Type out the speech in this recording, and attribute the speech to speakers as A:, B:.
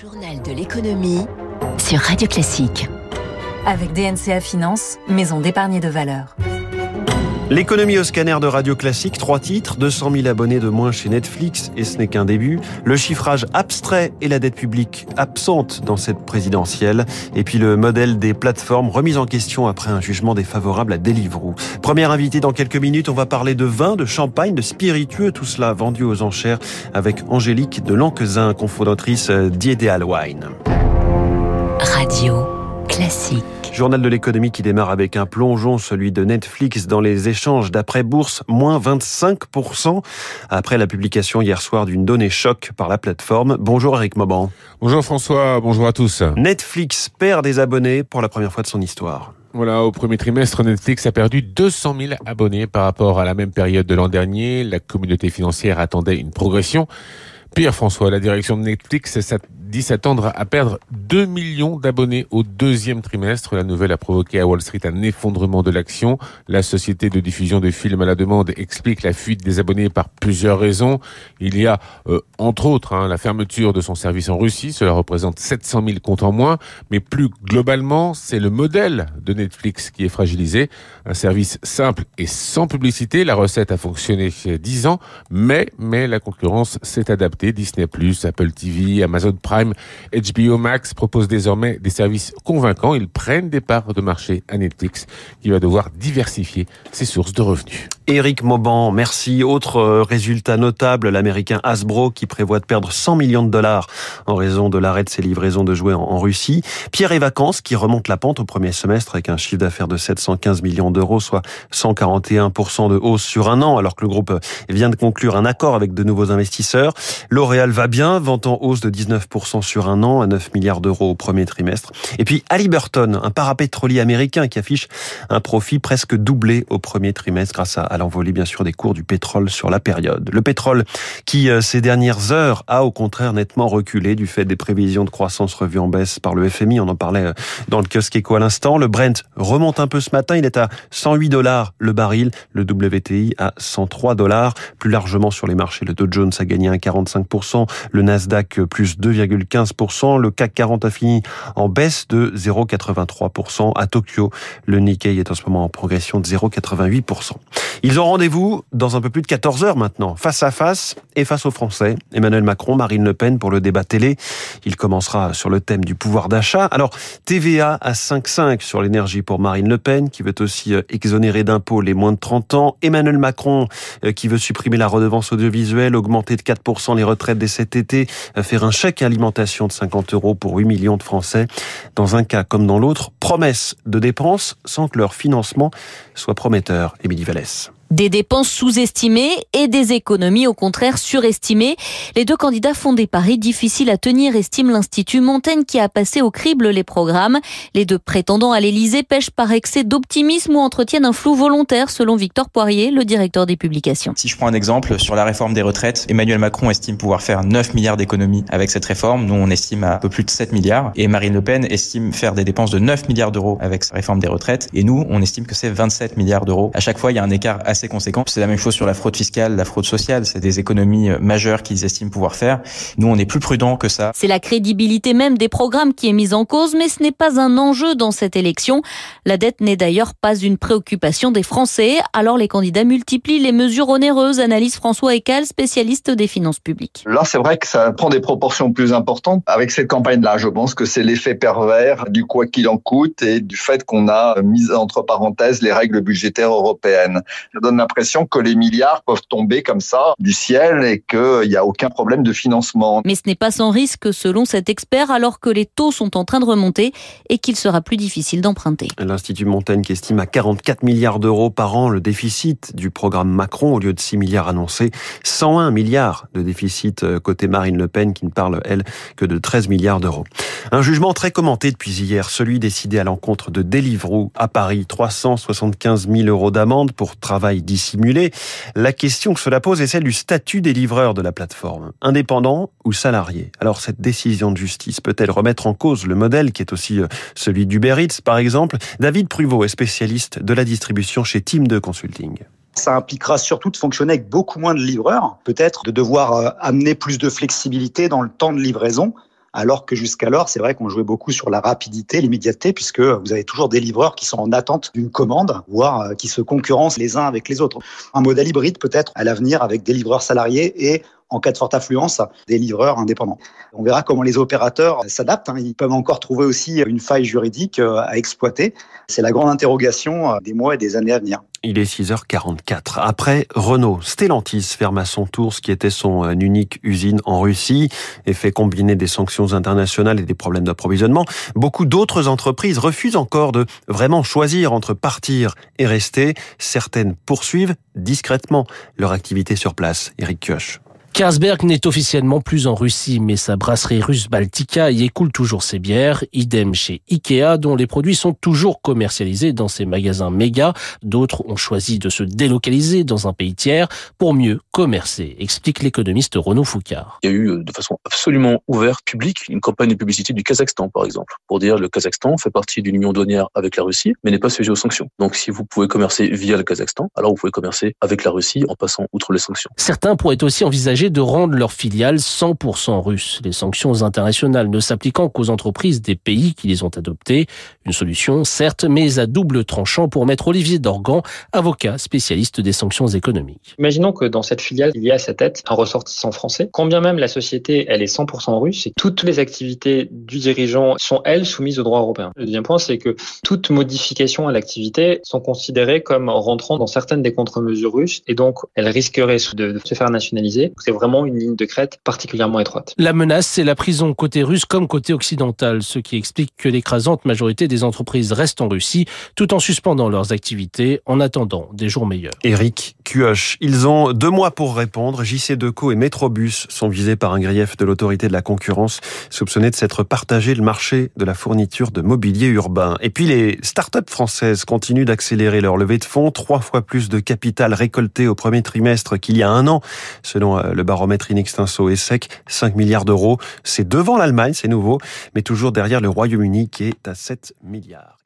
A: journal de l'économie sur Radio Classique.
B: Avec DNCA Finance, maison d'épargne de valeur.
C: L'économie au scanner de Radio Classique, trois titres, 200 000 abonnés de moins chez Netflix, et ce n'est qu'un début. Le chiffrage abstrait et la dette publique absente dans cette présidentielle. Et puis le modèle des plateformes remis en question après un jugement défavorable à Deliveroo. Première invitée dans quelques minutes, on va parler de vin, de champagne, de spiritueux, tout cela vendu aux enchères avec Angélique de Lanquezin, cofondatrice d'Ideal Wine.
A: Radio Classique.
C: Journal de l'économie qui démarre avec un plongeon, celui de Netflix dans les échanges d'après-bourse, moins 25% après la publication hier soir d'une donnée choc par la plateforme. Bonjour Eric Mauban.
D: Bonjour François, bonjour à tous.
C: Netflix perd des abonnés pour la première fois de son histoire.
D: Voilà, au premier trimestre, Netflix a perdu 200 000 abonnés par rapport à la même période de l'an dernier. La communauté financière attendait une progression. Pire, François, la direction de Netflix dit s'attendre à perdre 2 millions d'abonnés au deuxième trimestre. La nouvelle a provoqué à Wall Street un effondrement de l'action. La société de diffusion de films à la demande explique la fuite des abonnés par plusieurs raisons. Il y a, euh, entre autres, hein, la fermeture de son service en Russie. Cela représente 700 000 comptes en moins. Mais plus globalement, c'est le modèle de Netflix qui est fragilisé. Un service simple et sans publicité. La recette a fonctionné 10 ans, mais, mais la concurrence s'est adaptée. Disney+, Apple TV, Amazon Prime, HBO Max propose désormais des services convaincants. Ils prennent des parts de marché à Netflix, qui va devoir diversifier ses sources de revenus.
C: Éric Mauban, merci. Autre euh, résultat notable, l'américain Hasbro qui prévoit de perdre 100 millions de dollars en raison de l'arrêt de ses livraisons de jouets en Russie. Pierre et Vacances qui remonte la pente au premier semestre avec un chiffre d'affaires de 715 millions d'euros, soit 141% de hausse sur un an, alors que le groupe vient de conclure un accord avec de nouveaux investisseurs. L'Oréal va bien, vend en hausse de 19% sur un an à 9 milliards d'euros au premier trimestre. Et puis Halliburton, un parapétrolier américain qui affiche un profit presque doublé au premier trimestre grâce à l'envolée bien sûr des cours du pétrole sur la période. Le pétrole qui euh, ces dernières heures a au contraire nettement reculé du fait des prévisions de croissance revues en baisse par le FMI. On en parlait euh, dans le kiosque éco à l'instant. Le Brent remonte un peu ce matin. Il est à 108 dollars le baril. Le WTI à 103 dollars. Plus largement sur les marchés, le Dow Jones a gagné 1,45%. Le Nasdaq plus 2,15%. Le CAC 40 a fini en baisse de 0,83%. À Tokyo, le Nikkei est en ce moment en progression de 0,88%. Ils ont rendez-vous dans un peu plus de 14 heures maintenant, face à face et face aux Français. Emmanuel Macron, Marine Le Pen pour le débat télé. Il commencera sur le thème du pouvoir d'achat. Alors, TVA à 5,5 sur l'énergie pour Marine Le Pen, qui veut aussi euh, exonérer d'impôts les moins de 30 ans. Emmanuel Macron, euh, qui veut supprimer la redevance audiovisuelle, augmenter de 4% les retraites dès cet été, euh, faire un chèque alimentation de 50 euros pour 8 millions de Français. Dans un cas comme dans l'autre, promesse de dépenses sans que leur financement soit prometteur. Émilie Vallès.
E: Des dépenses sous-estimées et des économies au contraire surestimées. Les deux candidats font des paris difficiles à tenir, estime l'Institut Montaigne qui a passé au crible les programmes. Les deux prétendants à l'Élysée pêchent par excès d'optimisme ou entretiennent un flou volontaire selon Victor Poirier, le directeur des publications.
F: Si je prends un exemple sur la réforme des retraites, Emmanuel Macron estime pouvoir faire 9 milliards d'économies avec cette réforme. Nous, on estime à un peu plus de 7 milliards. Et Marine Le Pen estime faire des dépenses de 9 milliards d'euros avec sa réforme des retraites. Et nous, on estime que c'est 27 milliards d'euros. À chaque fois, il y a un écart assez conséquents. C'est la même chose sur la fraude fiscale, la fraude sociale. C'est des économies euh, majeures qu'ils estiment pouvoir faire. Nous, on est plus prudents que ça.
E: C'est la crédibilité même des programmes qui est mise en cause, mais ce n'est pas un enjeu dans cette élection. La dette n'est d'ailleurs pas une préoccupation des Français. Alors les candidats multiplient les mesures onéreuses, analyse François Ecal, spécialiste des finances publiques.
G: Là, c'est vrai que ça prend des proportions plus importantes. Avec cette campagne-là, je pense que c'est l'effet pervers du quoi qu'il en coûte et du fait qu'on a mis entre parenthèses les règles budgétaires européennes. Ça donne l'impression que les milliards peuvent tomber comme ça du ciel et qu'il n'y a aucun problème de financement.
E: Mais ce n'est pas sans risque selon cet expert alors que les taux sont en train de remonter et qu'il sera plus difficile d'emprunter.
C: L'Institut Montaigne qui estime à 44 milliards d'euros par an le déficit du programme Macron au lieu de 6 milliards annoncés. 101 milliards de déficit euh, côté Marine Le Pen qui ne parle, elle, que de 13 milliards d'euros. Un jugement très commenté depuis hier, celui décidé à l'encontre de Deliveroo à Paris. 375 000 euros d'amende pour travail dissimulé. La question que cela pose est celle du statut des livreurs de la plateforme. Indépendants ou salariés Alors cette décision de justice peut-elle remettre en cause le modèle qui est aussi euh, celui d'Uber Eats par exemple? David Pruvot est spécialiste de la distribution chez Team 2 Consulting.
H: Ça impliquera surtout de fonctionner avec beaucoup moins de livreurs, peut-être de devoir euh, amener plus de flexibilité dans le temps de livraison alors que jusqu'alors, c'est vrai qu'on jouait beaucoup sur la rapidité, l'immédiateté, puisque vous avez toujours des livreurs qui sont en attente d'une commande, voire euh, qui se concurrencent les uns avec les autres. Un modèle hybride peut-être à l'avenir avec des livreurs salariés et en cas de forte affluence, des livreurs indépendants. On verra comment les opérateurs s'adaptent. Hein. Ils peuvent encore trouver aussi une faille juridique euh, à exploiter. C'est la grande interrogation euh, des mois et des années à venir.
C: Il est 6h44. Après Renault, Stellantis ferme à son tour ce qui était son euh, unique usine en Russie et fait combiner des sanctions internationales et des problèmes d'approvisionnement. Beaucoup d'autres entreprises refusent encore de vraiment choisir entre partir et rester. Certaines poursuivent discrètement leur activité sur place. Eric Kioch.
I: Carlsberg n'est officiellement plus en Russie, mais sa brasserie russe Baltica y écoule toujours ses bières. Idem chez Ikea, dont les produits sont toujours commercialisés dans ses magasins méga. D'autres ont choisi de se délocaliser dans un pays tiers pour mieux commercer, explique l'économiste Renaud Foucard.
J: Il y a eu de façon absolument ouverte, publique, une campagne de publicité du Kazakhstan, par exemple, pour dire le Kazakhstan fait partie d'une union douanière avec la Russie, mais n'est pas sujet aux sanctions. Donc si vous pouvez commercer via le Kazakhstan, alors vous pouvez commercer avec la Russie en passant outre les sanctions.
I: Certains pourraient aussi envisager de rendre leurs filiales 100% russes, les sanctions internationales ne s'appliquant qu'aux entreprises des pays qui les ont adoptées. Une solution, certes, mais à double tranchant pour mettre Olivier Dorgan, avocat spécialiste des sanctions économiques.
K: Imaginons que dans cette filiale, il y a à sa tête un ressortissant français. Quand bien même la société, elle est 100% russe, et toutes les activités du dirigeant sont, elles, soumises au droit européen. Le deuxième point, c'est que toute modification à l'activité sont considérées comme rentrant dans certaines des contre-mesures russes, et donc elles risqueraient de se faire nationaliser vraiment une ligne de crête particulièrement étroite.
I: La menace, c'est la prison côté russe comme côté occidental, ce qui explique que l'écrasante majorité des entreprises restent en Russie tout en suspendant leurs activités en attendant des jours meilleurs.
C: Eric Cuoche, ils ont deux mois pour répondre. JC Deco et Metrobus sont visés par un grief de l'autorité de la concurrence, soupçonnés de s'être partagé le marché de la fourniture de mobilier urbain. Et puis les start-up françaises continuent d'accélérer leur levée de fonds, trois fois plus de capital récolté au premier trimestre qu'il y a un an, selon euh, le baromètre Inextinso et sec, 5 milliards d'euros. C'est devant l'Allemagne, c'est nouveau, mais toujours derrière le Royaume-Uni qui est à 7 milliards.